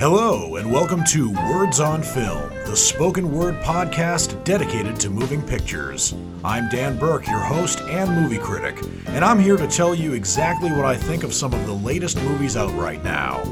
Hello, and welcome to Words on Film, the spoken word podcast dedicated to moving pictures. I'm Dan Burke, your host and movie critic, and I'm here to tell you exactly what I think of some of the latest movies out right now.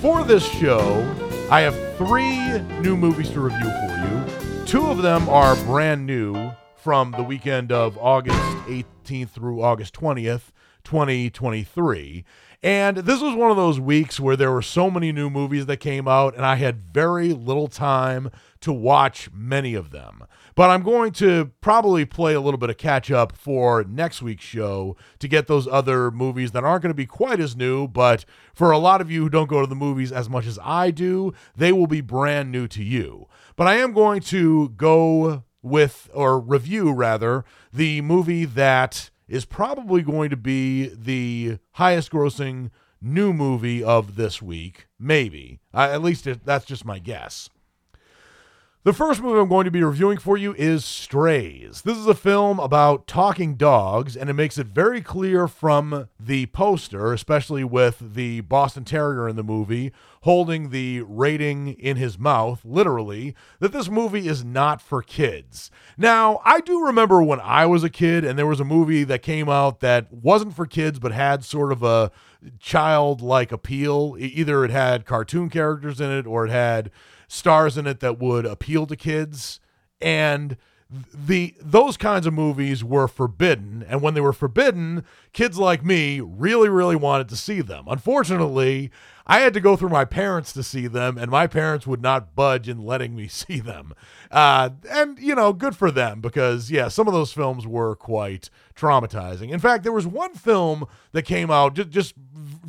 For this show, I have three new movies to review for you. Two of them are brand new from the weekend of August 18th through August 20th, 2023. And this was one of those weeks where there were so many new movies that came out, and I had very little time to watch many of them. But I'm going to probably play a little bit of catch up for next week's show to get those other movies that aren't going to be quite as new. But for a lot of you who don't go to the movies as much as I do, they will be brand new to you. But I am going to go with, or review rather, the movie that is probably going to be the highest grossing new movie of this week. Maybe. Uh, at least it, that's just my guess. The first movie I'm going to be reviewing for you is Strays. This is a film about talking dogs, and it makes it very clear from the poster, especially with the Boston Terrier in the movie holding the rating in his mouth, literally, that this movie is not for kids. Now, I do remember when I was a kid and there was a movie that came out that wasn't for kids but had sort of a childlike appeal. Either it had cartoon characters in it or it had stars in it that would appeal to kids. And the those kinds of movies were forbidden. And when they were forbidden kids like me really really wanted to see them. Unfortunately i had to go through my parents to see them and my parents would not budge in letting me see them. Uh, and you know good for them because yeah some of those films were quite traumatizing. In fact there was one film that came out just, just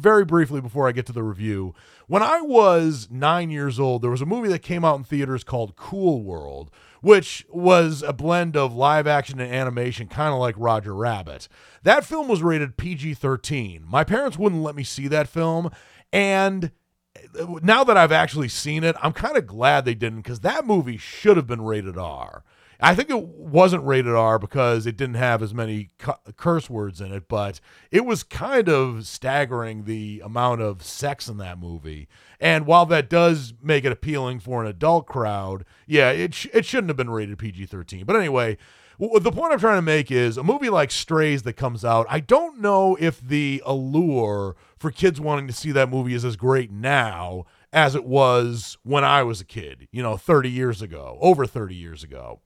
very briefly before i get to the review when I was nine years old, there was a movie that came out in theaters called Cool World, which was a blend of live action and animation, kind of like Roger Rabbit. That film was rated PG 13. My parents wouldn't let me see that film. And eh, now that I've actually seen it, I'm kind of glad they didn't because that movie should have been rated R. I think it wasn't rated R because it didn't have as many cu- curse words in it, but it was kind of staggering the amount of sex in that movie. And while that does make it appealing for an adult crowd, yeah, it sh- it shouldn't have been rated PG-13. But anyway, w- the point I'm trying to make is a movie like Strays that comes out, I don't know if the allure for kids wanting to see that movie is as great now as it was when I was a kid, you know, 30 years ago, over 30 years ago.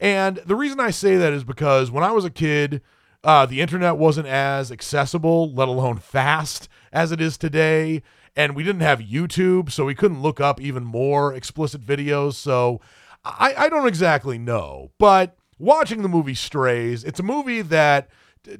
And the reason I say that is because when I was a kid, uh, the internet wasn't as accessible, let alone fast, as it is today. And we didn't have YouTube, so we couldn't look up even more explicit videos. So I, I don't exactly know. But watching the movie Strays, it's a movie that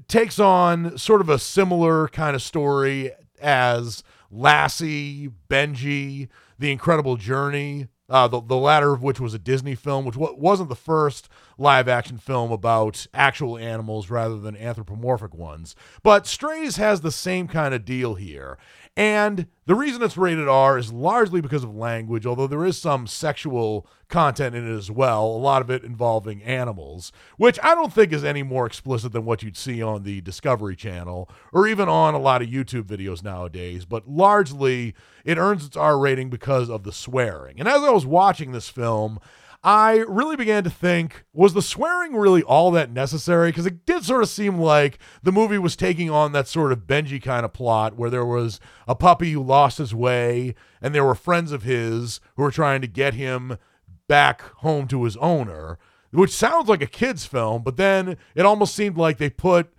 takes on sort of a similar kind of story as Lassie, Benji, The Incredible Journey, uh, the, the latter of which was a Disney film, which wasn't the first live action film about actual animals rather than anthropomorphic ones. But Strays has the same kind of deal here. And the reason it's rated R is largely because of language, although there is some sexual content in it as well, a lot of it involving animals, which I don't think is any more explicit than what you'd see on the Discovery Channel or even on a lot of YouTube videos nowadays. But largely, it earns its R rating because of the swearing. And as I was watching this film, I really began to think was the swearing really all that necessary? Because it did sort of seem like the movie was taking on that sort of Benji kind of plot where there was a puppy who lost his way and there were friends of his who were trying to get him back home to his owner, which sounds like a kid's film, but then it almost seemed like they put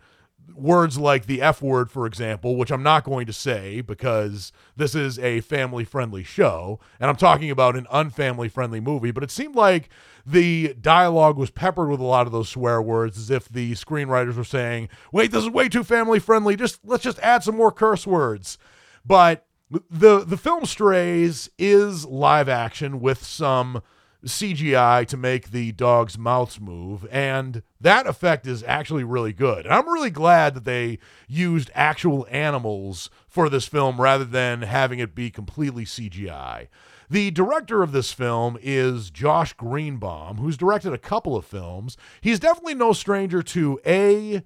words like the F word, for example, which I'm not going to say because this is a family friendly show, and I'm talking about an unfamily friendly movie, but it seemed like the dialogue was peppered with a lot of those swear words as if the screenwriters were saying, wait, this is way too family friendly. Just let's just add some more curse words. But the the film Strays is live action with some CGI to make the dog's mouths move, and that effect is actually really good. And I'm really glad that they used actual animals for this film rather than having it be completely CGI. The director of this film is Josh Greenbaum, who's directed a couple of films. He's definitely no stranger to A,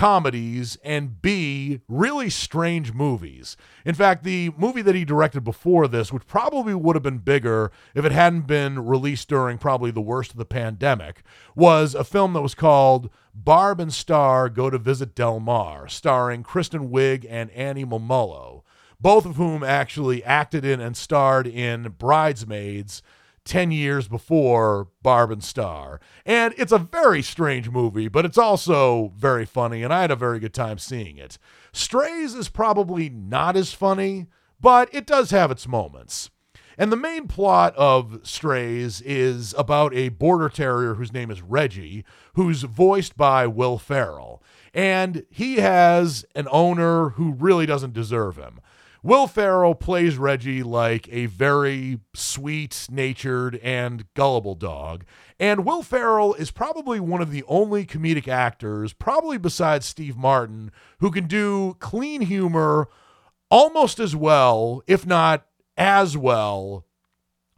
comedies and B, really strange movies. In fact, the movie that he directed before this, which probably would have been bigger if it hadn't been released during probably the worst of the pandemic, was a film that was called Barb and Star Go to Vista Del Mar, starring Kristen Wiig and Annie Mumolo, both of whom actually acted in and starred in Bridesmaids 10 years before Barb and Star. And it's a very strange movie, but it's also very funny, and I had a very good time seeing it. Strays is probably not as funny, but it does have its moments. And the main plot of Strays is about a border terrier whose name is Reggie, who's voiced by Will Ferrell. And he has an owner who really doesn't deserve him. Will Ferrell plays Reggie like a very sweet natured and gullible dog. And Will Ferrell is probably one of the only comedic actors, probably besides Steve Martin, who can do clean humor almost as well, if not as well,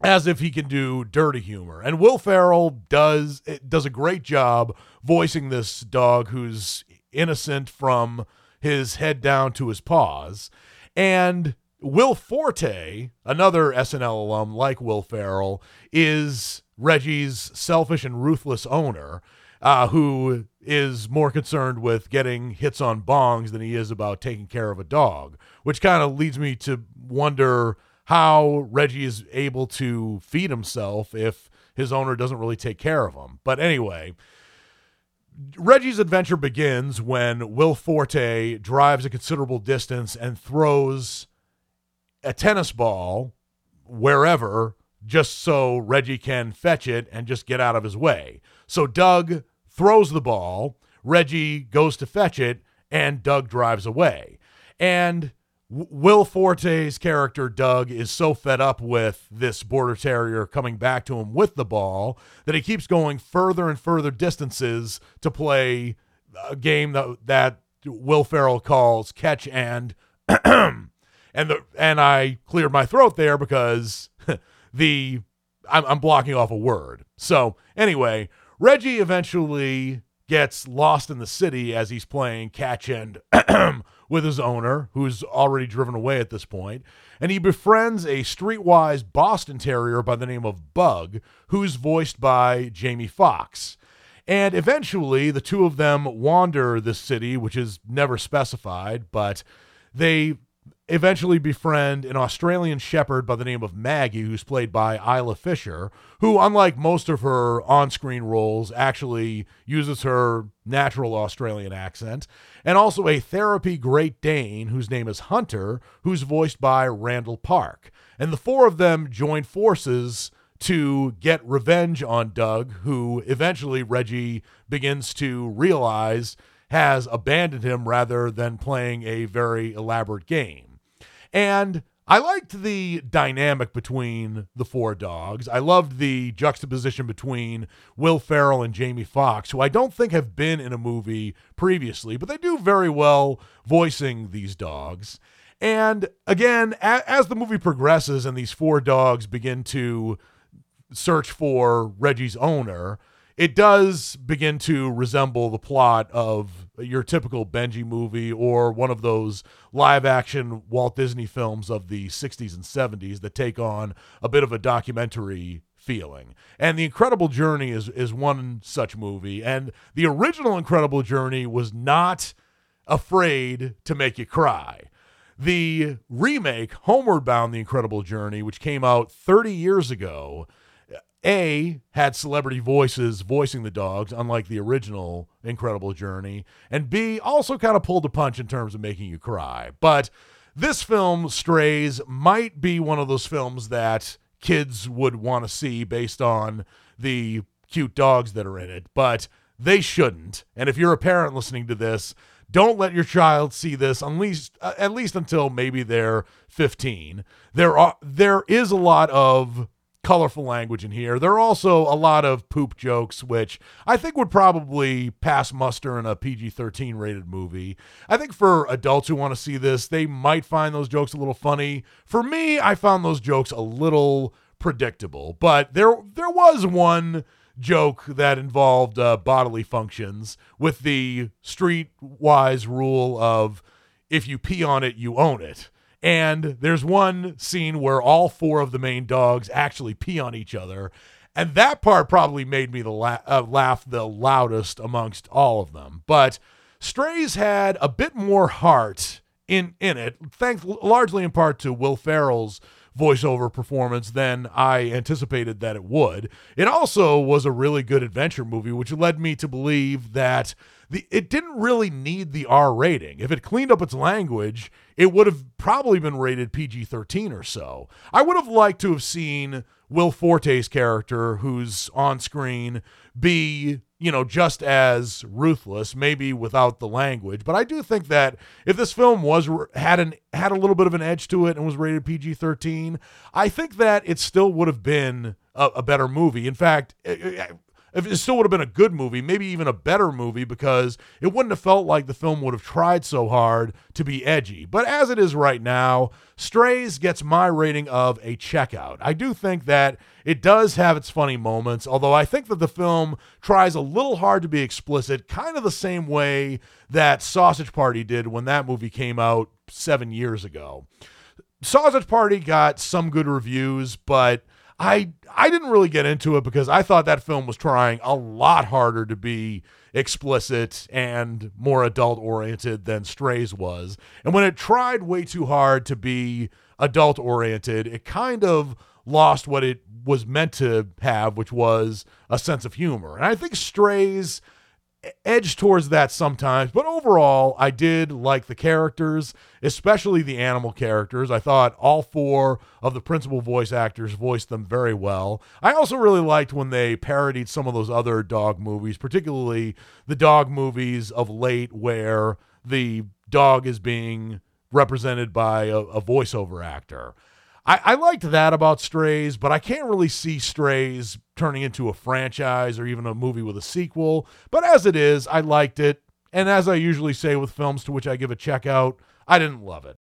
as if he can do dirty humor. And Will Ferrell does does a great job voicing this dog who's innocent from his head down to his paws. And Will Forte, another SNL alum like Will Ferrell, is Reggie's selfish and ruthless owner, uh, who is more concerned with getting hits on bongs than he is about taking care of a dog, which kind of leads me to wonder how Reggie is able to feed himself if his owner doesn't really take care of him. But anyway, Reggie's adventure begins when Will Forte drives a considerable distance and throws a tennis ball wherever just so Reggie can fetch it and just get out of his way. So Doug throws the ball, Reggie goes to fetch it, and Doug drives away. And Will Forte's character, Doug, is so fed up with this border terrier coming back to him with the ball that he keeps going further and further distances to play a game that, that Will Ferrell calls catch and and the and I cleared my throat there because the I'm, I'm blocking off a word. So anyway, Reggie eventually gets lost in the city as he's playing catch and with his owner, who's already driven away at this point, and he befriends a streetwise Boston Terrier by the name of Bug, who's voiced by Jamie Foxx. And eventually, the two of them wander this city, which is never specified, but they eventually befriend an Australian shepherd by the name of Maggie, who's played by Isla Fisher, who, unlike most of her on screen roles, actually uses her natural Australian accent, and also a therapy Great Dane, whose name is Hunter, who's voiced by Randall Park. And the four of them join forces to get revenge on Doug, who eventually Reggie begins to realize has abandoned him rather than playing a very elaborate game. And I liked the dynamic between the four dogs. I loved the juxtaposition between Will Ferrell and Jamie Foxx, who I don't think have been in a movie previously, but they do very well voicing these dogs. And again, a- as the movie progresses and these four dogs begin to search for Reggie's owner, it does begin to resemble the plot of your typical Benji movie or one of those live action Walt Disney films of the 60s and 70s that take on a bit of a documentary feeling. And The Incredible Journey is is one such movie and the original Incredible Journey was not afraid to make you cry. The remake Homeward Bound The Incredible Journey which came out 30 years ago a had celebrity voices voicing the dogs, unlike the original Incredible Journey, and B also kind of pulled a punch in terms of making you cry. But this film, Strays, might be one of those films that kids would want to see based on the cute dogs that are in it, but they shouldn't. And if you're a parent listening to this, don't let your child see this at least uh, at least until maybe they're 15. There are there is a lot of colorful language in here. There are also a lot of poop jokes, which I think would probably pass muster in a PG 13 rated movie. I think for adults who want to see this, they might find those jokes a little funny. For me, I found those jokes a little predictable, but there there was one joke that involved uh, bodily functions with the streetwise rule of if you pee on it, you own it. And there's one scene where all four of the main dogs actually pee on each other. And that part probably made me the la- uh, laugh the loudest amongst all of them. But Strays had a bit more heart in in it, thanks largely in part to Will Ferrell's voiceover performance than I anticipated that it would. It also was a really good adventure movie, which led me to believe that the it didn't really need the R rating. If it cleaned up its language, it would have probably been rated PG 13 or so. I would have liked to have seen Will Forte's character, who's on screen, be you know, just as ruthless, maybe without the language. But I do think that if this film was had an had a little bit of an edge to it and was rated PG-13, I think that it still would have been a, a better movie. In fact, if it still would have been a good movie, maybe even a better movie, because it wouldn't have felt like the film would have tried so hard to be edgy. But as it is right now, Strays gets my rating of a checkout. I do think that it does have its funny moments, although I think that the film tries a little hard to be explicit, kind of the same way that Sausage Party did when that movie came out seven years ago. Sausage Party got some good reviews, but I I didn't really get into it because I thought that film was trying a lot harder to be explicit and more adult oriented than Strays was. And when it tried way too hard to be adult oriented, it kind of lost what it was meant to have, which was a sense of humor. And I think Strays edge towards that sometimes, but overall, I did like the characters, especially the animal characters. I thought all four of the principal voice actors voiced them very well. I also really liked when they parodied some of those other dog movies, particularly the dog movies of late where the dog is being represented by a, a voiceover actor. I, I liked that about Strays, but I can't really see Strays turning into a franchise or even a movie with a sequel. But as it is, I liked it. And as I usually say with films to which I give a check out, I didn't love it.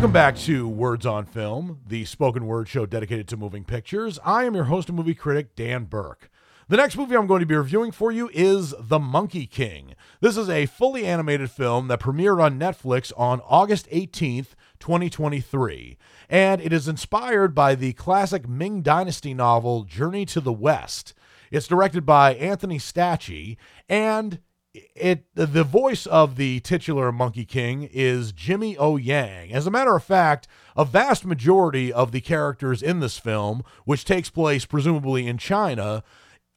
Welcome back to Words on Film, the spoken word show dedicated to moving pictures. I am your host and movie critic, Dan Burke. The next movie I'm going to be reviewing for you is The Monkey King. This is a fully animated film that premiered on Netflix on August 18th, 2023, and it is inspired by the classic Ming Dynasty novel Journey to the West. It's directed by Anthony Stacchi, and it the voice of the titular Monkey King is Jimmy O Yang. As a matter of fact, a vast majority of the characters in this film, which takes place presumably in China,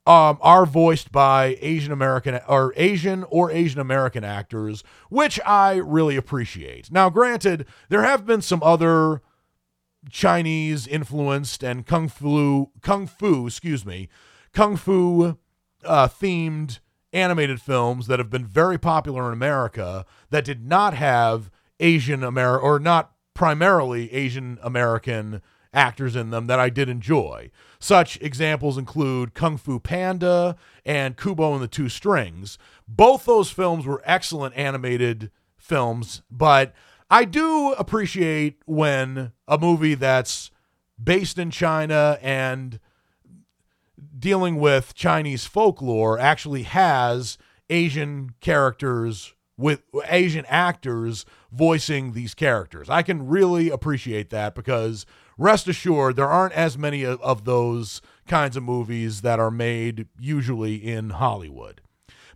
um, are voiced by Asian American or Asian or Asian American actors, which I really appreciate. Now, granted, there have been some other Chinese influenced and kung fu kung fu, excuse me, kung fu uh, themed animated films that have been very popular in America that did not have Asian American or not primarily Asian American actors in them that I did enjoy. Such examples include Kung Fu Panda and Kubo and the Two Strings. Both those films were excellent animated films, but I do appreciate when a movie that's based in China and dealing with Chinese folklore actually has Asian characters with Asian actors voicing these characters. I can really appreciate that because rest assured, there aren't as many of, those kinds of movies that are made usually in Hollywood.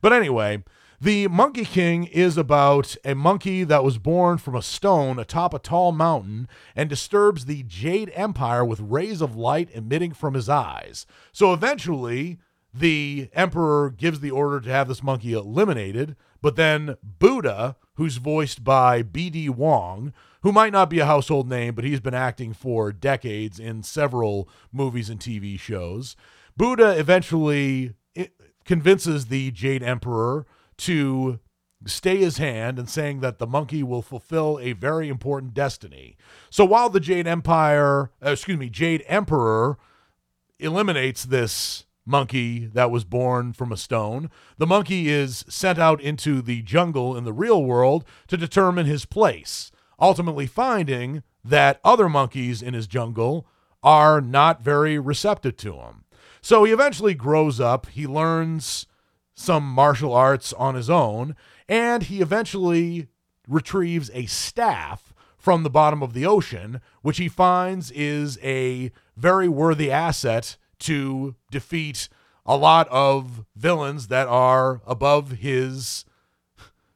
But anyway, the Monkey King is about a monkey that was born from a stone atop a tall mountain and disturbs the Jade Empire with rays of light emitting from his eyes. So eventually, the emperor gives the order to have this monkey eliminated, but then Buddha, who's voiced by BD Wong, who might not be a household name, but he's been acting for decades in several movies and TV shows. Buddha eventually convinces the Jade Emperor to stay his hand and saying that the monkey will fulfill a very important destiny. So while the Jade Empire, uh, excuse me, Jade Emperor eliminates this monkey that was born from a stone, the monkey is sent out into the jungle in the real world to determine his place, ultimately finding that other monkeys in his jungle are not very receptive to him. So he eventually grows up, he learns some martial arts on his own, and he eventually retrieves a staff from the bottom of the ocean, which he finds is a very worthy asset to defeat a lot of villains that are above his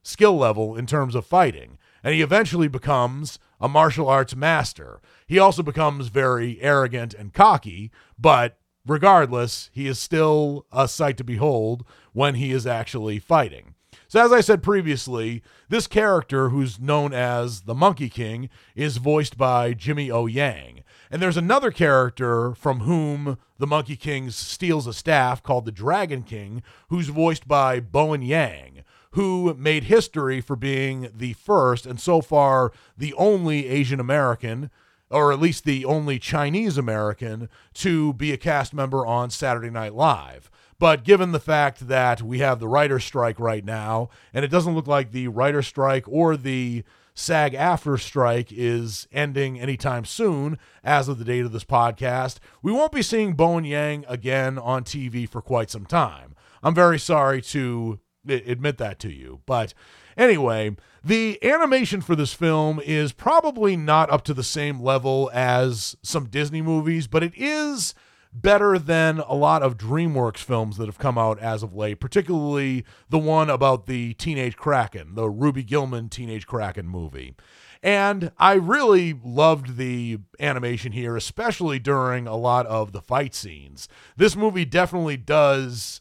skill level in terms of fighting. And he eventually becomes a martial arts master. He also becomes very arrogant and cocky, but regardless, he is still a sight to behold when he is actually fighting. So, as I said previously, this character, who's known as the Monkey King, is voiced by Jimmy O. Yang. And there's another character from whom the Monkey King steals a staff called the Dragon King, who's voiced by Bowen Yang, who made history for being the first and so far the only Asian American or at least the only Chinese American to be a cast member on Saturday Night Live. But given the fact that we have the writer's strike right now, and it doesn't look like the writer's strike or the SAG-AFTRA strike is ending anytime soon, as of the date of this podcast, we won't be seeing Bowen Yang again on TV for quite some time. I'm very sorry to admit that to you. But anyway, the animation for this film is probably not up to the same level as some Disney movies, but it is better than a lot of DreamWorks films that have come out as of late, particularly the one about the Teenage Kraken, the Ruby Gillman Teenage Kraken movie. And I really loved the animation here, especially during a lot of the fight scenes. This movie definitely does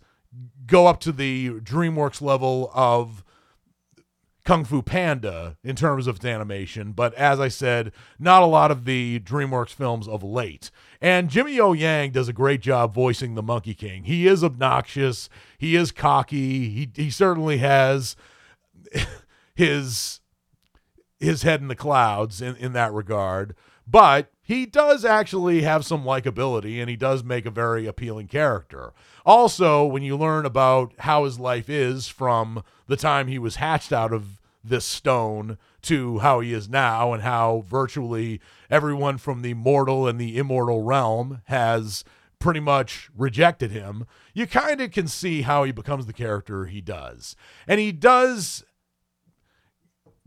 go up to the DreamWorks level of Kung Fu Panda in terms of animation, but as I said, not a lot of the DreamWorks films of late. And Jimmy O Yang does a great job voicing the Monkey King. He is obnoxious, he is cocky, he he certainly has his his head in the clouds in, in that regard. But he does actually have some likability and he does make a very appealing character. Also, when you learn about how his life is from the time he was hatched out of this stone to how he is now and how virtually everyone from the mortal and the immortal realm has pretty much rejected him, you kind of can see how he becomes the character he does. And he does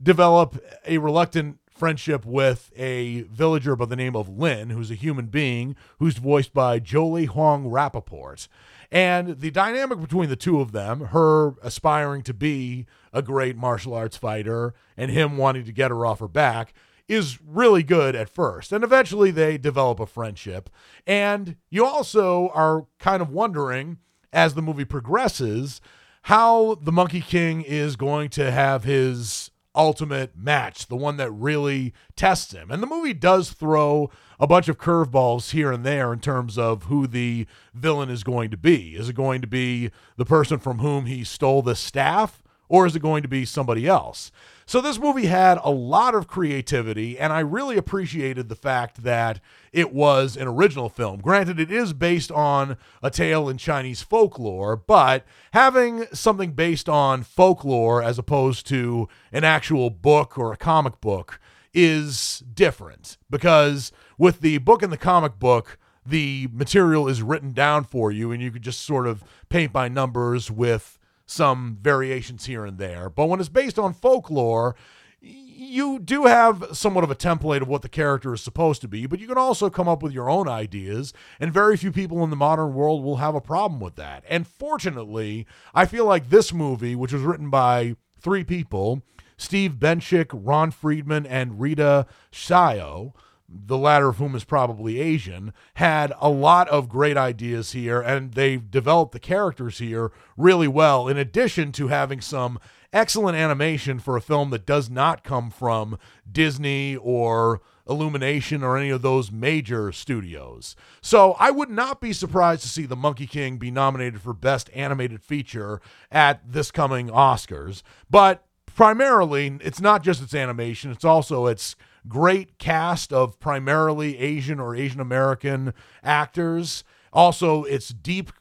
develop a reluctant friendship with a villager by the name of Lin, who's a human being, who's voiced by Jolie Hoang Rappaport. And the dynamic between the two of them, her aspiring to be a great martial arts fighter and him wanting to get her off her back, is really good at first. And eventually they develop a friendship. And you also are kind of wondering as the movie progresses how the Monkey King is going to have his ultimate match, the one that really tests him. And the movie does throw a bunch of curveballs here and there in terms of who the villain is going to be. Is it going to be the person from whom he stole the staff? Or is it going to be somebody else? So, this movie had a lot of creativity, and I really appreciated the fact that it was an original film. Granted, it is based on a tale in Chinese folklore, but having something based on folklore as opposed to an actual book or a comic book is different because with the book and the comic book, the material is written down for you, and you could just sort of paint by numbers with some variations here and there. But when it's based on folklore, you do have somewhat of a template of what the character is supposed to be, but you can also come up with your own ideas, and very few people in the modern world will have a problem with that. And fortunately, I feel like this movie, which was written by three people Steve Bencich, Ron Friedman, and Rita Hsiao, the latter of whom is probably Asian, had a lot of great ideas here, and they've developed the characters here really well, in addition to having some excellent animation for a film that does not come from Disney or Illumination or any of those major studios. So I would not be surprised to see The Monkey King be nominated for Best Animated Feature at this coming Oscars. But primarily, it's not just its animation, it's also its great cast of primarily Asian or Asian American actors. Also, its deep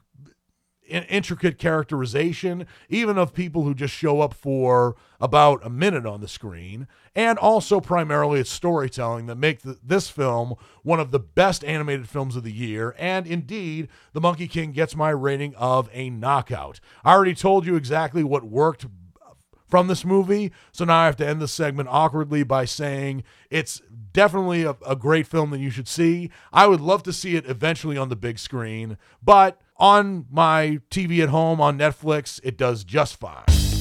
intricate characterization, even of people who just show up for about a minute on the screen, and also primarily its storytelling that make this film one of the best animated films of the year. And indeed, The Monkey King gets my rating of a knockout. I already told you exactly what worked from this movie. So now I have to end this segment awkwardly by saying it's definitely a, a, great film that you should see. I would love to see it eventually on the big screen, but on my TV at home on Netflix, it does just fine.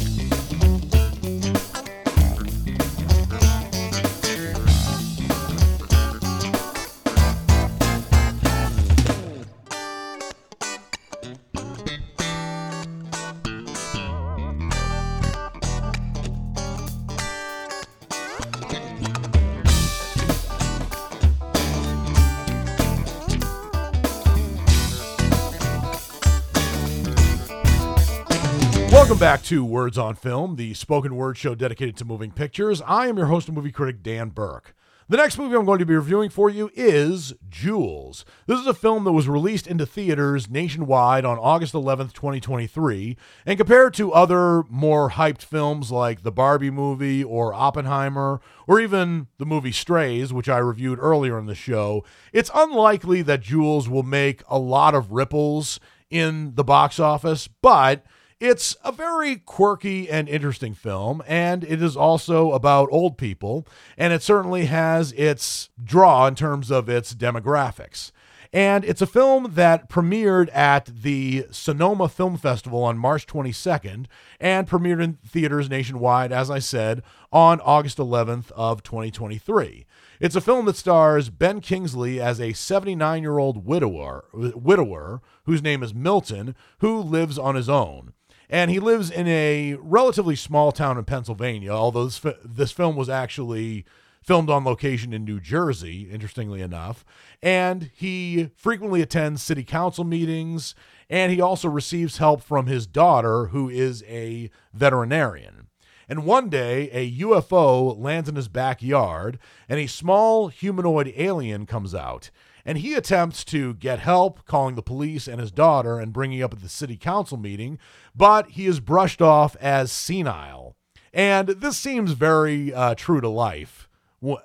Back to Words on Film, the spoken word show dedicated to moving pictures. I am your host and movie critic, Dan Burke. The next movie I'm going to be reviewing for you is Jules. This is a film that was released into theaters nationwide on August 11th, 2023. And compared to other more hyped films like the Barbie movie or Oppenheimer, or even the movie Strays, which I reviewed earlier in the show, it's unlikely that Jules will make a lot of ripples in the box office, but it's a very quirky and interesting film, and it is also about old people, and it certainly has its draw in terms of its demographics. And it's a film that premiered at the Sonoma Film Festival on March 22nd and premiered in theaters nationwide, as I said, on August 11th of 2023. It's a film that stars Ben Kingsley as a 79-year-old widower, widower whose name is Milton, who lives on his own and he lives in a relatively small town in Pennsylvania. Although this, this film was actually filmed on location in New Jersey, interestingly enough, and he frequently attends city council meetings, and he also receives help from his daughter, who is a veterinarian. And one day, a UFO lands in his backyard, and a small humanoid alien comes out and he attempts to get help, calling the police and his daughter and bringing up at the city council meeting, but he is brushed off as senile. And this seems very uh, true to life,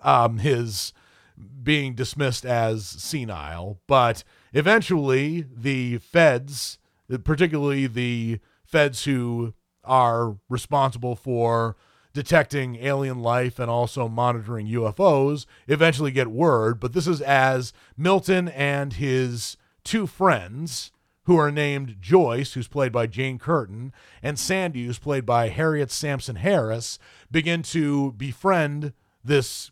um, his being dismissed as senile. But eventually, the feds, particularly the feds who are responsible for detecting alien life and also monitoring UFOs eventually get word, but this is as Milton and his two friends, who are named Joyce, who's played by Jane Curtin, and Sandy, who's played by Harriet Sansom Harris, begin to befriend this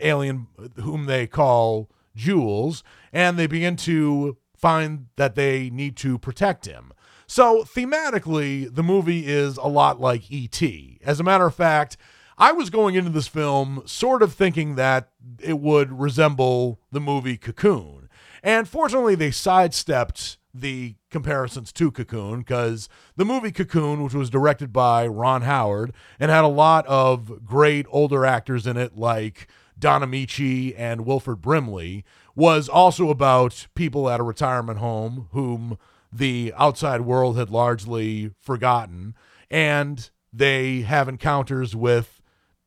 alien whom they call Jules, and they begin to find that they need to protect him. So thematically, the movie is a lot like E.T. As a matter of fact, I was going into this film sort of thinking that it would resemble the movie Cocoon. And fortunately, they sidestepped the comparisons to Cocoon because the movie Cocoon, which was directed by Ron Howard and had a lot of great older actors in it like Don Ameche and Wilford Brimley, was also about people at a retirement home whom the outside world had largely forgotten, and they have encounters with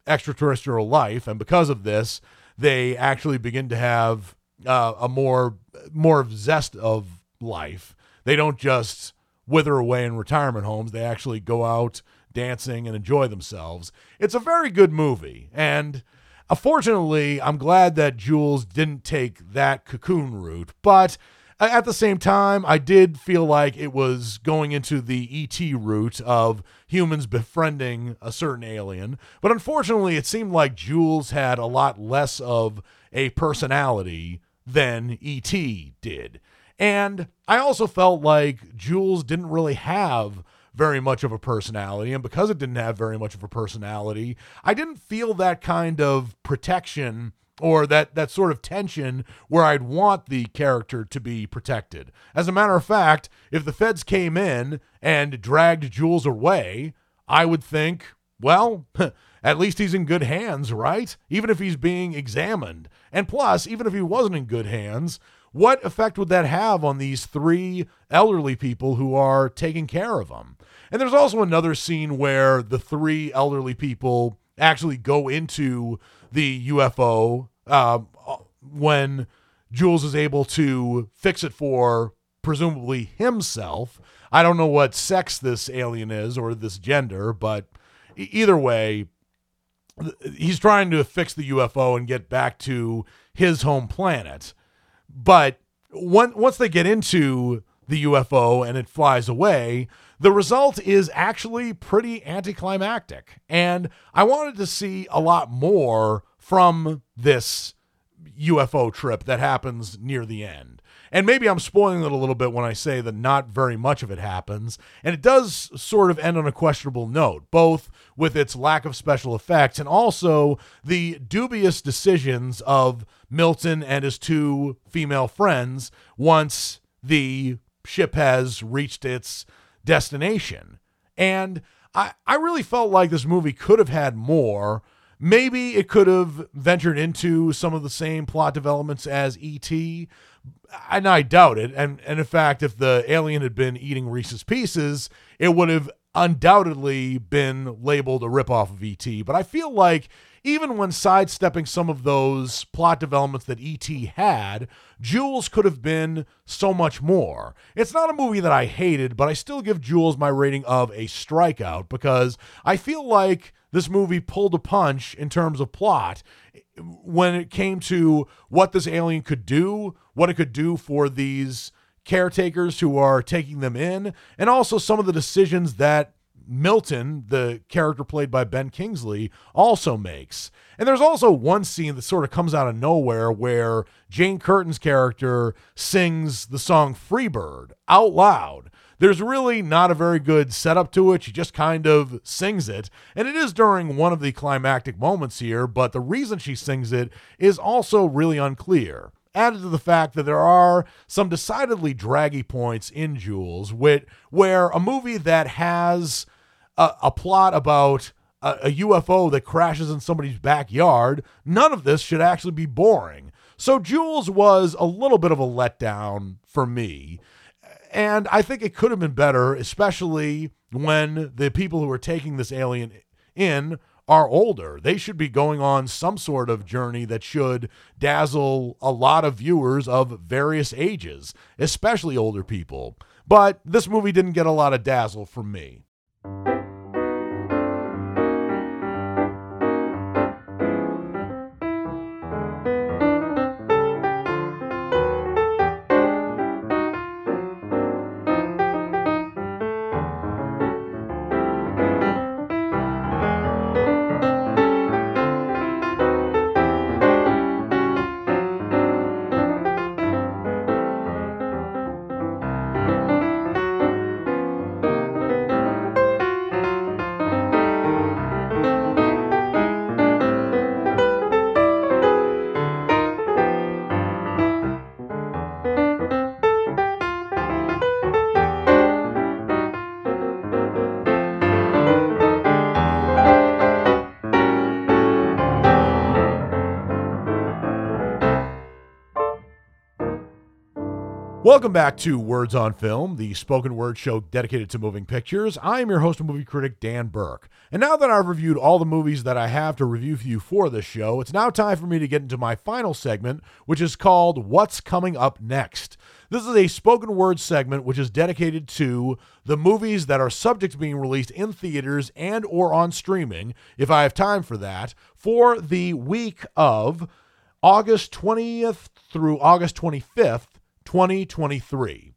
extraterrestrial life, and because of this, they actually begin to have uh, a more more zest of life. They don't just wither away in retirement homes; they actually go out dancing and enjoy themselves. It's a very good movie, and unfortunately, I'm glad that Jules didn't take that cocoon route, but at the same time, I did feel like it was going into the ET route of humans befriending a certain alien. But unfortunately, it seemed like Jules had a lot less of a personality than ET did. And I also felt like Jules didn't really have very much of a personality. And because it didn't have very much of a personality, I didn't feel that kind of protection or that that sort of tension where I'd want the character to be protected. As a matter of fact, if the feds came in and dragged Jules away, I would think, well, at least he's in good hands, right? Even if he's being examined. And plus, even if he wasn't in good hands, what effect would that have on these three elderly people who are taking care of him? And there's also another scene where the three elderly people actually go into the UFO um, when Jules is able to fix it for presumably himself. I don't know what sex this alien is or this gender, but either way, he's trying to fix the UFO and get back to his home planet. But once they get into the UFO and it flies away, the result is actually pretty anticlimactic. And I wanted to see a lot more from this UFO trip that happens near the end. And maybe I'm spoiling it a little bit when I say that not very much of it happens. And it does sort of end on a questionable note, both with its lack of special effects and also the dubious decisions of Milton and his two female friends once the ship has reached its destination. And I, I really felt like this movie could have had more. Maybe it could have ventured into some of the same plot developments as E.T., and I doubt it. And, and in fact, if the alien had been eating Reese's Pieces, it would have undoubtedly been labeled a ripoff of E.T. But I feel like even when sidestepping some of those plot developments that E.T. had, Jules could have been so much more. It's not a movie that I hated, but I still give Jules my rating of a strikeout because I feel like this movie pulled a punch in terms of plot when it came to what this alien could do, what it could do for these caretakers who are taking them in, and also some of the decisions that Milton, the character played by Ben Kingsley, also makes. And there's also one scene that sort of comes out of nowhere where Jane Curtin's character sings the song Freebird out loud. There's really not a very good setup to it. She just kind of sings it. And it is during one of the climactic moments here, but the reason she sings it is also really unclear added to the fact that there are some decidedly draggy points in Jules, where, where a movie that has a, a plot about a, a UFO that crashes in somebody's backyard, none of this should actually be boring. So Jules was a little bit of a letdown for me. And I think it could have been better, especially when the people who are taking this alien in are older. They should be going on some sort of journey that should dazzle a lot of viewers of various ages, especially older people. But this movie didn't get a lot of dazzle from me. Welcome back to Words on Film, the spoken word show dedicated to moving pictures. I am your host and movie critic, Dan Burke. And now that I've reviewed all the movies that I have to review for you for this show, it's now time for me to get into my final segment, which is called What's Coming Up Next. This is a spoken word segment which is dedicated to the movies that are subject to being released in theaters and or on streaming, if I have time for that, for the week of August 20th through August 25th 2023.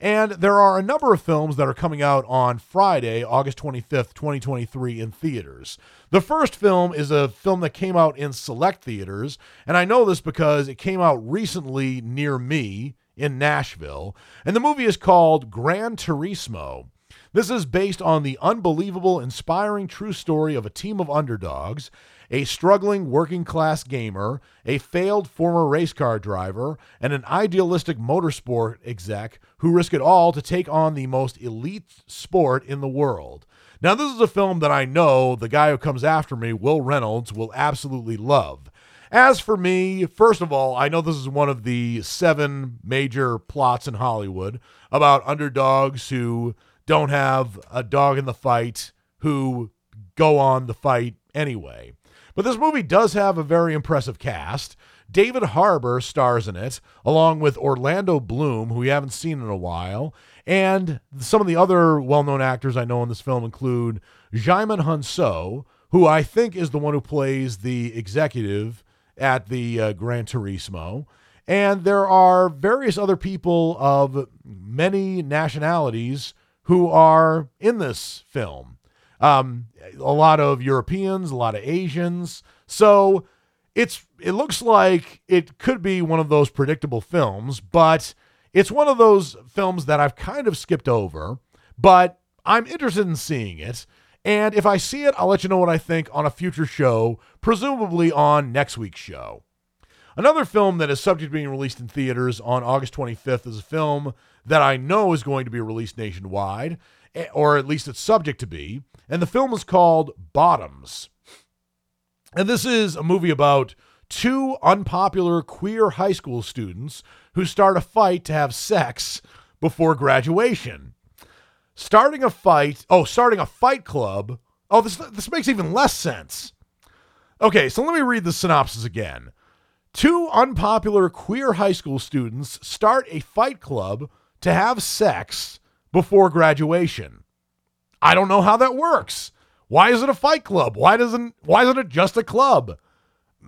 And there are a number of films that are coming out on Friday, August 25th, 2023, in theaters. The first film is a film that came out in select theaters, and I know this because it came out recently near me in Nashville. And the movie is called Gran Turismo. This is based on the unbelievable, inspiring true story of a team of underdogs a struggling working class gamer, a failed former race car driver, and an idealistic motorsport exec who risk it all to take on the most elite sport in the world. Now, this is a film that I know the guy who comes after me, Will Reynolds, will absolutely love. As for me, first of all, I know this is one of the seven major plots in Hollywood about underdogs who don't have a dog in the fight, who go on the fight anyway. But this movie does have a very impressive cast. David Harbour stars in it, along with Orlando Bloom, who we haven't seen in a while. And some of the other well known actors I know in this film include Djimon Hounsou, who I think is the one who plays the executive at the uh, Gran Turismo. And there are various other people of many nationalities who are in this film. Um, a lot of Europeans, a lot of Asians. So it's it looks like it could be one of those predictable films, but it's one of those films that I've kind of skipped over, but I'm interested in seeing it. And if I see it, I'll let you know what I think on a future show, presumably on next week's show. Another film that is subject to being released in theaters on August 25th is a film that I know is going to be released nationwide, or at least it's subject to be. And the film is called Bottoms. And this is a movie about two unpopular queer high school students who start a fight to have sex before graduation. Starting a fight, oh, starting a fight club. Oh, this this makes even less sense. Okay, so let me read the synopsis again. Two unpopular queer high school students start a fight club to have sex before graduation. I don't know how that works. Why is it a fight club? Why doesn't why isn't it just a club?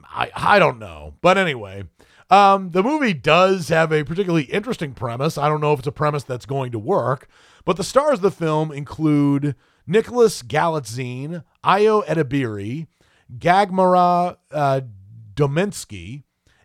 I I don't know. But anyway, um, the movie does have a particularly interesting premise. I don't know if it's a premise that's going to work, but the stars of the film include Nicholas Galitzine, Ayo Edebiri, Gagmara uh,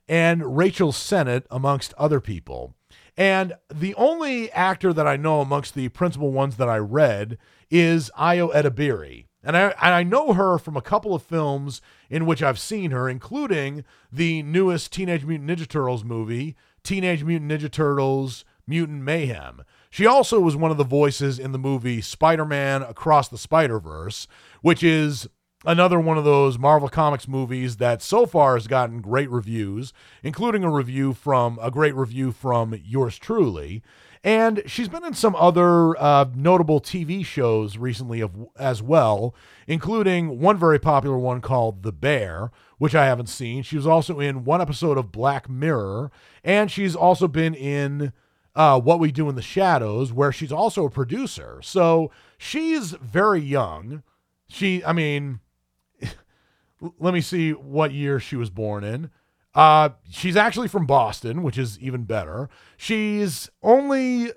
and Rachel Sennott, amongst other people. And the only actor that I know amongst the principal ones that I read is Ayo Edebiri. And I, and I know her from a couple of films in which I've seen her, including the newest Teenage Mutant Ninja Turtles movie, Teenage Mutant Ninja Turtles Mutant Mayhem. She also was one of the voices in the movie Spider Man Across the Spider Verse, which is another one of those Marvel Comics movies that so far has gotten great reviews, including a review from a great review from yours truly. And she's been in some other uh, notable TV shows recently of, as well, including one very popular one called The Bear, which I haven't seen. She was also in one episode of Black Mirror, and she's also been in uh, What We Do in the Shadows, where she's also a producer. So she's very young. She, I mean, let me see what year she was born in. Uh, she's actually from Boston, which is even better. She's only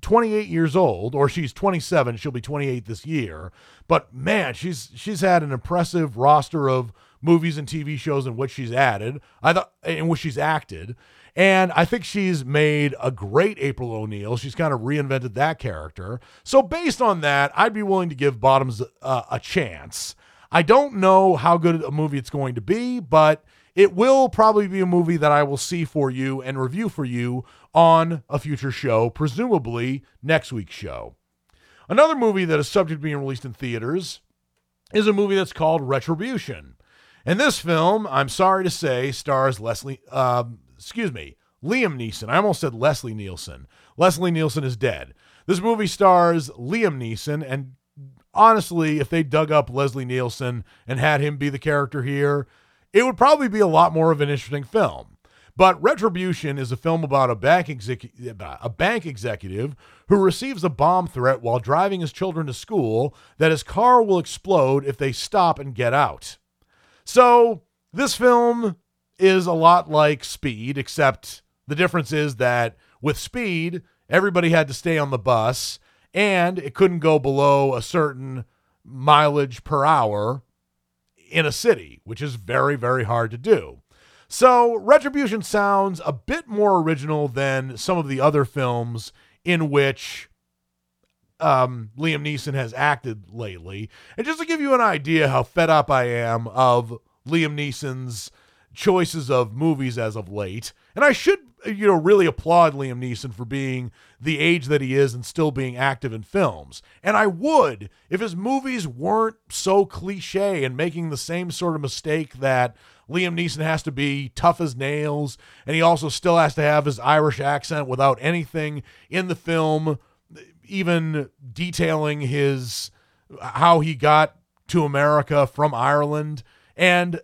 28 years old, or she's 27. She'll be 28 this year. But man, she's she's had an impressive roster of movies and TV shows in which she's added. I thought in which she's acted. And I think she's made a great April O'Neil. She's kind of reinvented that character. So, based on that, I'd be willing to give Bottoms uh, a chance. I don't know how good a movie it's going to be, but it will probably be a movie that I will see for you and review for you on a future show, presumably next week's show. Another movie that is subject to being released in theaters is a movie that's called Retribution. And this film, I'm sorry to say, stars Leslie, uh, excuse me, Liam Neeson. I almost said Leslie Nielsen. Leslie Nielsen is dead. This movie stars Liam Neeson, and honestly, if they dug up Leslie Nielsen and had him be the character here, it would probably be a lot more of an interesting film. But Retribution is a film about a bank, a bank executive who receives a bomb threat while driving his children to school that his car will explode if they stop and get out. So, this film is a lot like Speed, except the difference is that with Speed, everybody had to stay on the bus and it couldn't go below a certain mileage per hour in a city, which is very, very hard to do. So, Retribution sounds a bit more original than some of the other films in which um, Liam Neeson has acted lately. And just to give you an idea how fed up I am of Liam Neeson's choices of movies as of late, and I should, you know, really applaud Liam Neeson for being the age that he is and still being active in films. And I would if his movies weren't so cliche and making the same sort of mistake that Liam Neeson has to be tough as nails, and he also still has to have his Irish accent without anything in the film even detailing his how he got to America from Ireland. And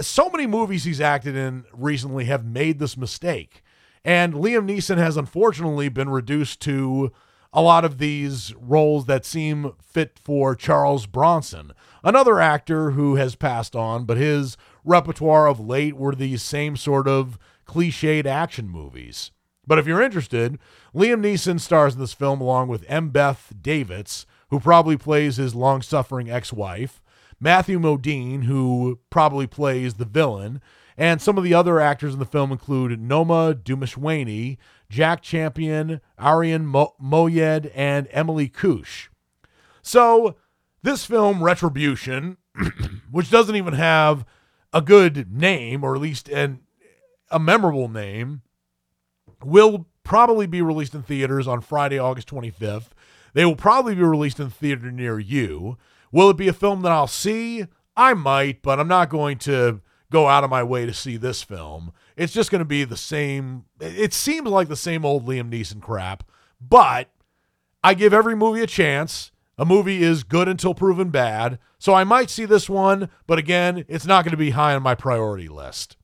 so many movies he's acted in recently have made this mistake. And Liam Neeson has unfortunately been reduced to a lot of these roles that seem fit for Charles Bronson, another actor who has passed on, but his repertoire of late were these same sort of cliched action movies. But if you're interested, Liam Neeson stars in this film along with Embeth Davidtz, who probably plays his long suffering ex wife, Matthew Modine, who probably plays the villain, and some of the other actors in the film include Noma Dumezweni, Jack Champion, Arian Mo- Moayed, and Emily Cush. So, this film, Retribution, which doesn't even have a good name, or at least an, a memorable name, will probably be released in theaters on Friday, August 25th. They will probably be released in a theater near you. Will it be a film that I'll see? I might, but I'm not going to go out of my way to see this film. It's just going to be the same. It seems like the same old Liam Neeson crap, but I give every movie a chance. A movie is good until proven bad. So I might see this one, but again, it's not going to be high on my priority list.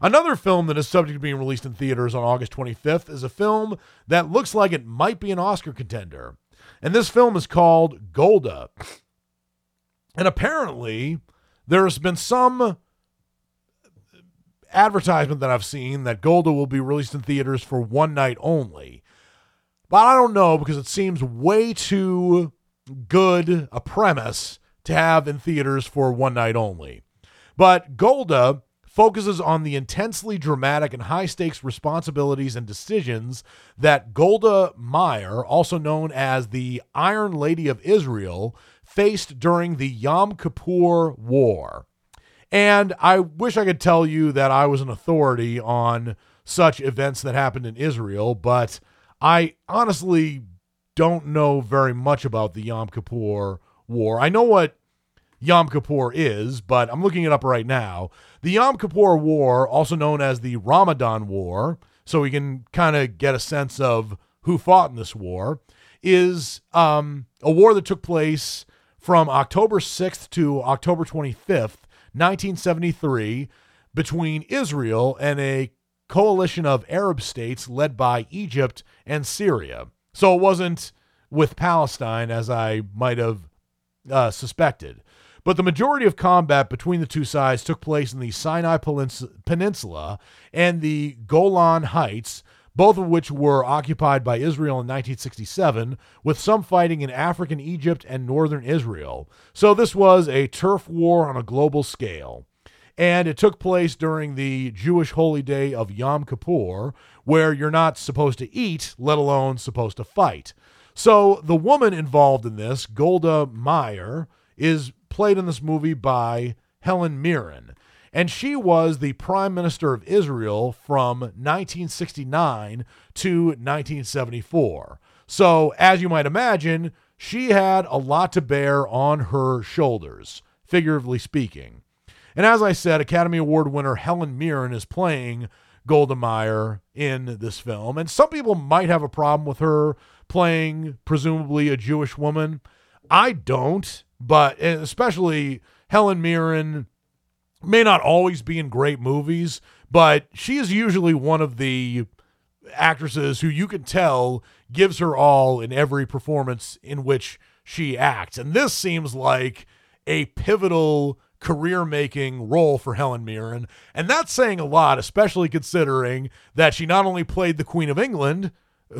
Another film that is subject to being released in theaters on August 25th is a film that looks like it might be an Oscar contender. And this film is called Golda. And apparently, there's been some advertisement that I've seen that Golda will be released in theaters for one night only. But I don't know because it seems way too good a premise to have in theaters for one night only. But Golda focuses on the intensely dramatic and high stakes responsibilities and decisions that Golda Meir, also known as the Iron Lady of Israel, faced during the Yom Kippur War. And I wish I could tell you that I was an authority on such events that happened in Israel, but I honestly don't know very much about the Yom Kippur War. I know what Yom Kippur is, but I'm looking it up right now. The Yom Kippur War, also known as the Ramadan War, so we can kind of get a sense of who fought in this war, is um, a war that took place from October 6th to October 25th, 1973, between Israel and a coalition of Arab states led by Egypt and Syria. So it wasn't with Palestine as I might have uh, suspected. But the majority of combat between the two sides took place in the Sinai Peninsula and the Golan Heights, both of which were occupied by Israel in 1967, with some fighting in African Egypt and northern Israel. So this was a turf war on a global scale. And it took place during the Jewish holy day of Yom Kippur, where you're not supposed to eat, let alone supposed to fight. So the woman involved in this, Golda Meir, is played in this movie by Helen Mirren. And she was the prime minister of Israel from 1969 to 1974. So, as you might imagine, she had a lot to bear on her shoulders, figuratively speaking. And as I said, Academy Award winner Helen Mirren is playing Golda Meir in this film. And some people might have a problem with her playing, presumably, a Jewish woman. I don't but eh, especially Helen Mirren may not always be in great movies, but she is usually one of the actresses who you can tell gives her all in every performance in which she acts. And this seems like a pivotal career making role for Helen Mirren. And that's saying a lot, especially considering that she not only played the Queen of England,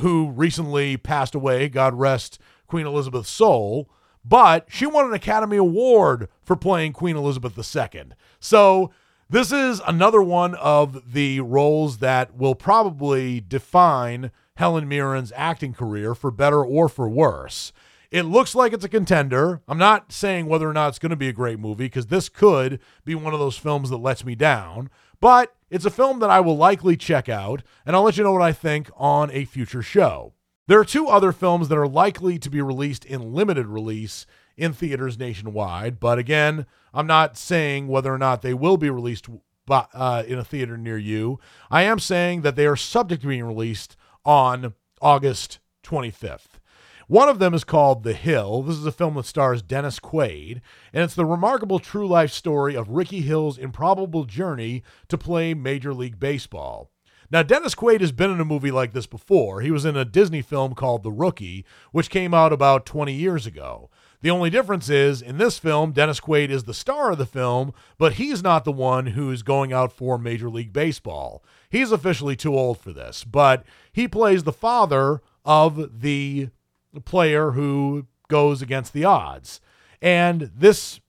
who recently passed away, God rest Queen Elizabeth's soul, but she won an Academy Award for playing Queen Elizabeth II. So this is another one of the roles that will probably define Helen Mirren's acting career for better or for worse. It looks like it's a contender. I'm not saying whether or not it's going to be a great movie because this could be one of those films that lets me down, but it's a film that I will likely check out, and I'll let you know what I think on a future show. There are two other films that are likely to be released in limited release in theaters nationwide, but again, I'm not saying whether or not they will be released uh, in a theater near you. I am saying that they are subject to being released on August 25th. One of them is called The Hill. This is a film that stars Dennis Quaid, and it's the remarkable true life story of Rickey Hill's improbable journey to play Major League Baseball. Now, Dennis Quaid has been in a movie like this before. He was in a Disney film called The Rookie, which came out about 20 years ago. The only difference is in this film, Dennis Quaid is the star of the film, but he's not the one who's going out for Major League Baseball. He's officially too old for this, but he plays the father of the player who goes against the odds. And this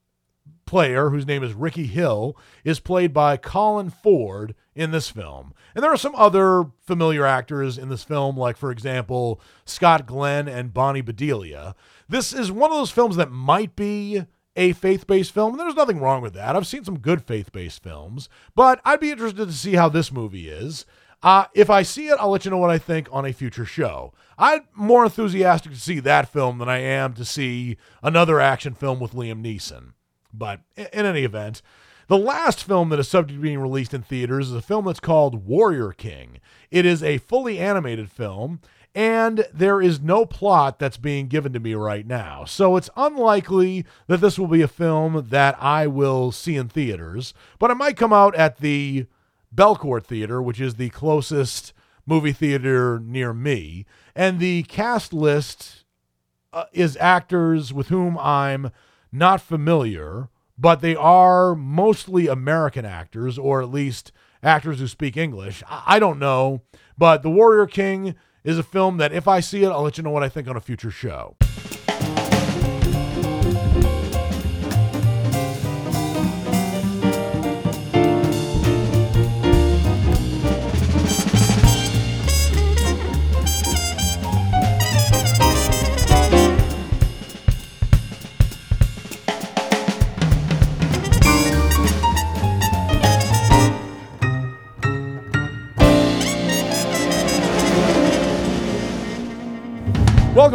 player, whose name is Rickey Hill, is played by Colin Ford in this film. And there are some other familiar actors in this film, like, for example, Scott Glenn and Bonnie Bedelia. This is one of those films that might be a faith based film. And there's nothing wrong with that. I've seen some good faith based films, but I'd be interested to see how this movie is. Uh, if I see it, I'll let you know what I think on a future show. I'm more enthusiastic to see that film than I am to see another action film with Liam Neeson. But in any event, the last film that is subject to being released in theaters is a film that's called Warrior King. It is a fully animated film, and there is no plot that's being given to me right now. So it's unlikely that this will be a film that I will see in theaters, but it might come out at the Belcourt Theater, which is the closest movie theater near me. And the cast list uh, is actors with whom I'm not familiar, but they are mostly American actors, or at least actors who speak English. I, I don't know, but The Warrior King is a film that if I see it, I'll let you know what I think on a future show.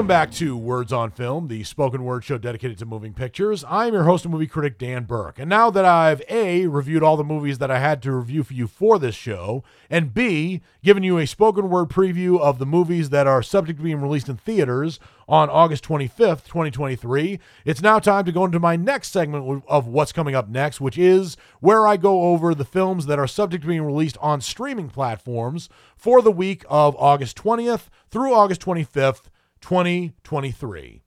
Welcome back to Words on Film, the spoken word show dedicated to moving pictures. I'm your host and movie critic, Dan Burke. And now that I've A, reviewed all the movies that I had to review for you for this show, and B, given you a spoken word preview of the movies that are subject to being released in theaters on August 25th, 2023, it's now time to go into my next segment of what's coming up next, which is where I go over the films that are subject to being released on streaming platforms for the week of August 20th through August 25th. 2023.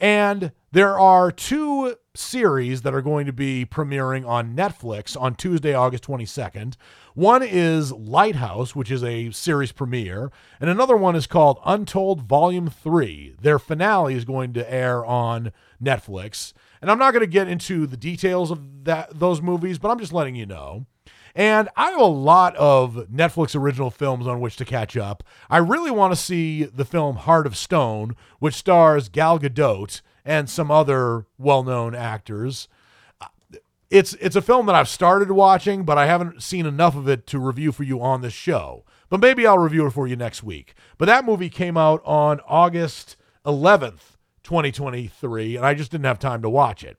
And there are two series that are going to be premiering on Netflix on Tuesday, August 22nd. One is Lighthouse, which is a series premiere, and another one is called Untold Volume 3. Their finale is going to air on Netflix. And I'm not going to get into the details of that those movies, but I'm just letting you know. And I have a lot of Netflix original films on which to catch up. I really want to see the film Heart of Stone, which stars Gal Gadot and some other well-known actors. It's it's a film that I've started watching, but I haven't seen enough of it to review for you on this show. But maybe I'll review it for you next week. But that movie came out on August 11th, 2023, and I just didn't have time to watch it.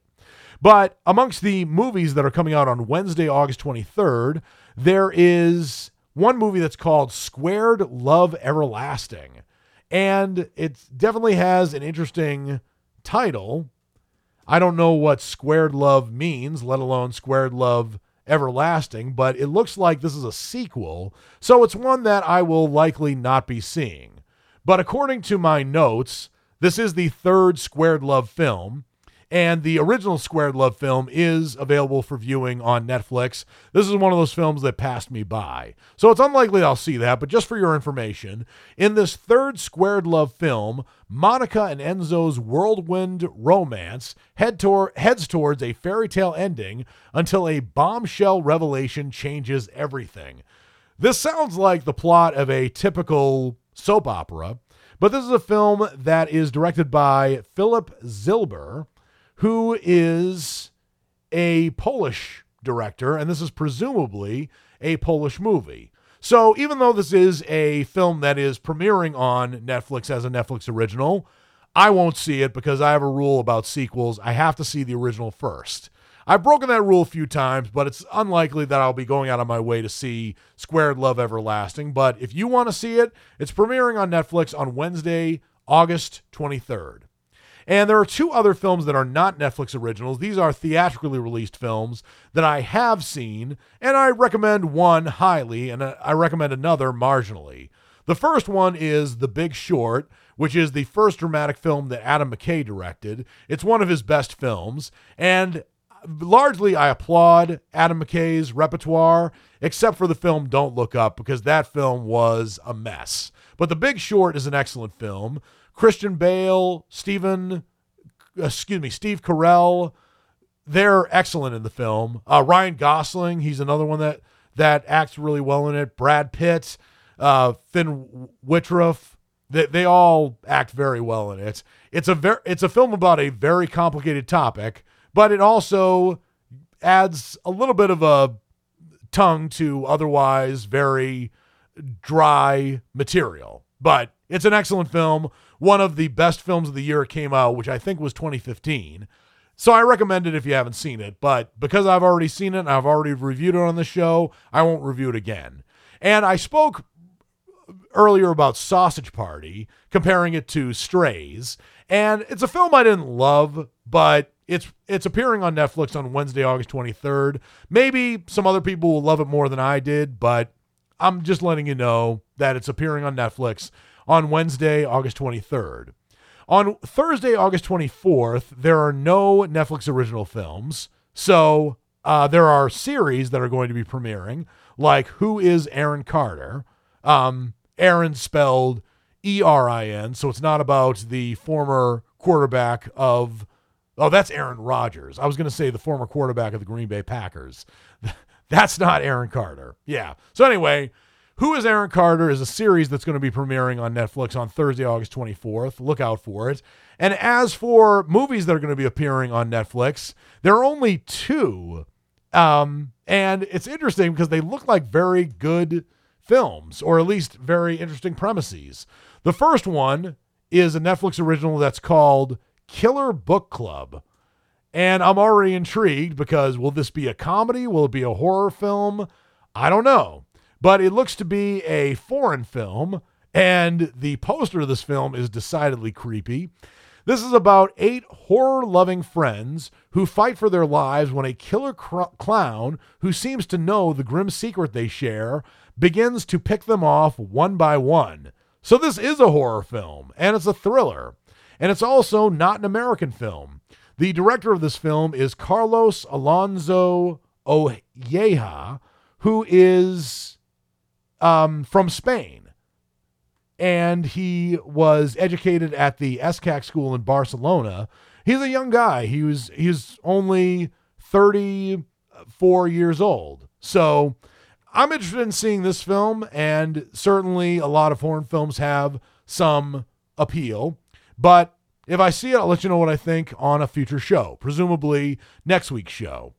But amongst the movies that are coming out on Wednesday, August 23rd, there is one movie that's called Squared Love Everlasting. And it definitely has an interesting title. I don't know what squared love means, let alone squared love everlasting, but it looks like this is a sequel. So it's one that I will likely not be seeing. But according to my notes, this is the third squared love film. And the original Squared Love film is available for viewing on Netflix. This is one of those films that passed me by. So it's unlikely I'll see that, but just for your information, in this third Squared Love film, Monica and Enzo's whirlwind romance head tor- heads towards a fairy tale ending until a bombshell revelation changes everything. This sounds like the plot of a typical soap opera. But this is a film that is directed by Filip Zylber, who is a Polish director, and this is presumably a Polish movie. So even though this is a film that is premiering on Netflix as a Netflix original, I won't see it because I have a rule about sequels. I have to see the original first. I've broken that rule a few times, but it's unlikely that I'll be going out of my way to see Squared Love Everlasting. But if you want to see it, it's premiering on Netflix on Wednesday, August 23rd. And there are two other films that are not Netflix originals. These are theatrically released films that I have seen, and I recommend one highly, and I recommend another marginally. The first one is The Big Short, which is the first dramatic film that Adam McKay directed. It's one of his best films, and largely I applaud Adam McKay's repertoire, except for the film Don't Look Up, because that film was a mess. But The Big Short is an excellent film. Christian Bale, Stephen, excuse me, Steve Carell, they're excellent in the film. Uh, Ryan Gosling, he's another one that that acts really well in it. Brad Pitt, uh, Finn Wittrock, they, they all act very well in it. It's a very it's a film about a very complicated topic, but it also adds a little bit of a tongue to otherwise very dry material. But it's an excellent film one of the best films of the year came out, which I think was 2015. So I recommend it if you haven't seen it. But because I've already seen it and I've already reviewed it on the show, I won't review it again. And I spoke earlier about Sausage Party, comparing it to Strays. And it's a film I didn't love, but it's it's appearing on Netflix on Wednesday, August 23rd. Maybe some other people will love it more than I did, but I'm just letting you know that it's appearing on Netflix on Wednesday, August 23rd. On Thursday, August 24th, there are no Netflix original films. So uh, there are series that are going to be premiering, like Who is Erin Carter? Um, Erin spelled E R I N. So it's not about the former quarterback of. Oh, that's Aaron Rodgers. I was going to say the former quarterback of the Green Bay Packers. That's not Aaron Carter. Yeah. So anyway, who is Erin Carter is a series that's going to be premiering on Netflix on Thursday, August 24th. Look out for it. And as for movies that are going to be appearing on Netflix, there are only two. Um, and it's interesting because they look like very good films, or at least very interesting premises. The first one is a Netflix original that's called Killer Book Club. And I'm already intrigued because will this be a comedy? Will it be a horror film? I don't know but it looks to be a foreign film, and the poster of this film is decidedly creepy. This is about eight horror loving friends who fight for their lives when a killer cr- clown, who seems to know the grim secret they share, begins to pick them off one by one. So, this is a horror film, and it's a thriller. And it's also not an American film. The director of this film is Carlos Alonso Ojea, who is um, from Spain. And he was educated at the ESCAC school in Barcelona. He's a young guy. He was he's only 34 years old. So I'm interested in seeing this film, and certainly a lot of foreign films have some appeal. But if I see it, I'll let you know what I think on a future show, presumably next week's show.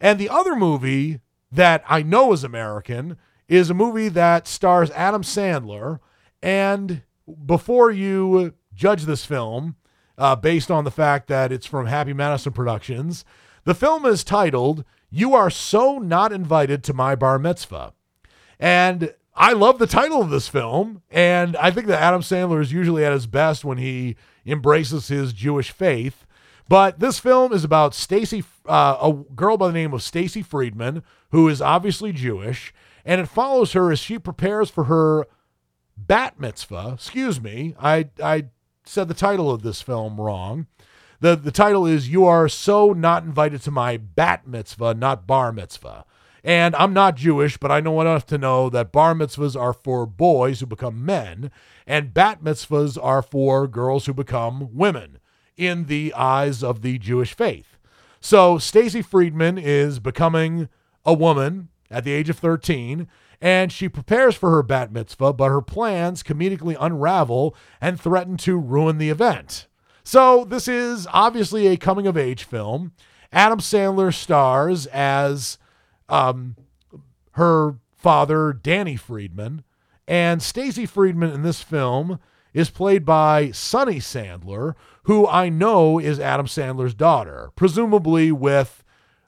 And the other movie that I know is American is a movie that stars Adam Sandler. And before you judge this film, uh, based on the fact that it's from Happy Madison Productions, the film is titled You Are So Not Invited to My Bar Mitzvah. And I love the title of this film. And I think that Adam Sandler is usually at his best when he embraces his Jewish faith. But this film is about Stacy, uh, a girl by the name of Stacy Friedman, who is obviously Jewish, and it follows her as she prepares for her bat mitzvah. Excuse me, I I said the title of this film wrong. The the title is You Are So Not Invited to My Bat Mitzvah, not Bar Mitzvah. And I'm not Jewish, but I know enough to know that bar mitzvahs are for boys who become men, and bat mitzvahs are for girls who become women in the eyes of the Jewish faith. So Stacy Friedman is becoming a woman at the age of 13. and she prepares for her bat mitzvah, but her plans comedically unravel and threaten to ruin the event. So, this is obviously a coming of age film. Adam Sandler stars as um, her father, Danny Friedman, and Stacy Friedman in this film is played by Sunny Sandler, who I know is Adam Sandler's daughter, presumably with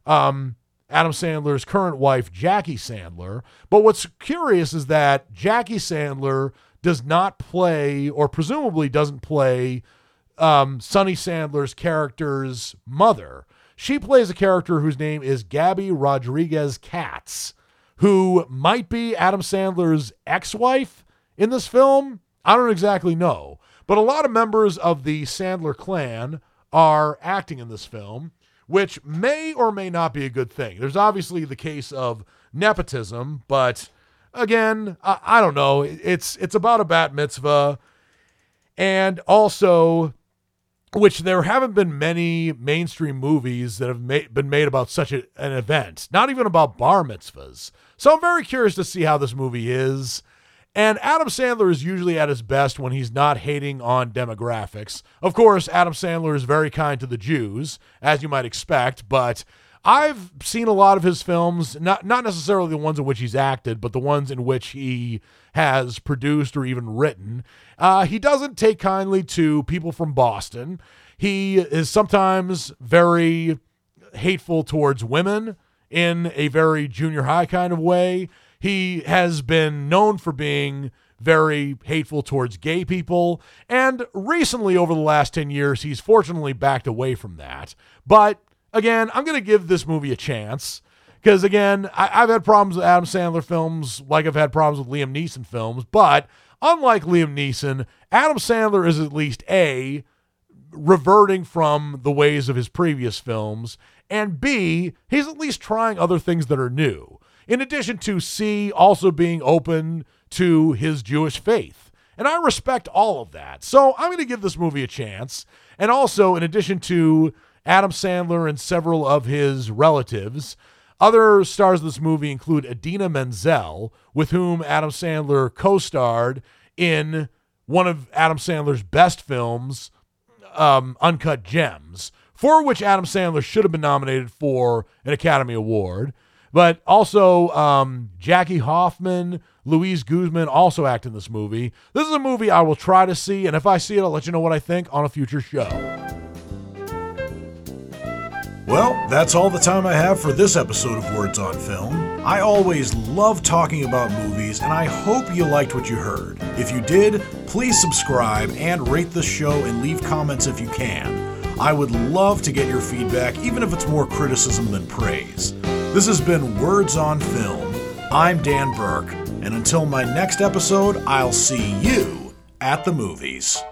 um, Adam Sandler's current wife, Jackie Sandler. But what's curious is that Jackie Sandler does not play, or presumably doesn't play, um, Sunny Sandler's character's mother. She plays a character whose name is Gabby Rodriguez Katz, who might be Adam Sandler's ex wife in this film. I don't exactly know. But a lot of members of the Sandler clan are acting in this film, which may or may not be a good thing. There's obviously the case of nepotism, but again, I, I don't know. It's it's about a bat mitzvah, and also which there haven't been many mainstream movies that have ma- been made about such a, an event, not even about bar mitzvahs. So I'm very curious to see how this movie is. And Adam Sandler is usually at his best when he's not hating on demographics. Of course, Adam Sandler is very kind to the Jews, as you might expect, but I've seen a lot of his films, not not necessarily the ones in which he's acted, but the ones in which he has produced or even written. Uh, he doesn't take kindly to people from Boston. He is sometimes very hateful towards women in a very junior high kind of way. He has been known for being very hateful towards gay people. And recently, over the last 10 years, he's fortunately backed away from that. But again, I'm going to give this movie a chance. Because again, I, have had problems with Adam Sandler films, like I've had problems with Liam Neeson films. But unlike Liam Neeson, Adam Sandler is at least A, reverting from the ways of his previous films, and B, he's at least trying other things that are new in addition to C also being open to his Jewish faith. And I respect all of that. So I'm going to give this movie a chance. And also, in addition to Adam Sandler and several of his relatives, other stars of this movie include Idina Menzel, with whom Adam Sandler co starred in one of Adam Sandler's best films, um, Uncut Gems, for which Adam Sandler should have been nominated for an Academy Award. But also, um, Jackie Hoffman, Luis Guzman also act in this movie. This is a movie I will try to see, and if I see it, I'll let you know what I think on a future show. Well, that's all the time I have for this episode of Words on Film. I always love talking about movies, and I hope you liked what you heard. If you did, please subscribe and rate the show and leave comments if you can. I would love to get your feedback, even if it's more criticism than praise. This has been Words on Film. I'm Dan Burke, and until my next episode, I'll see you at the movies.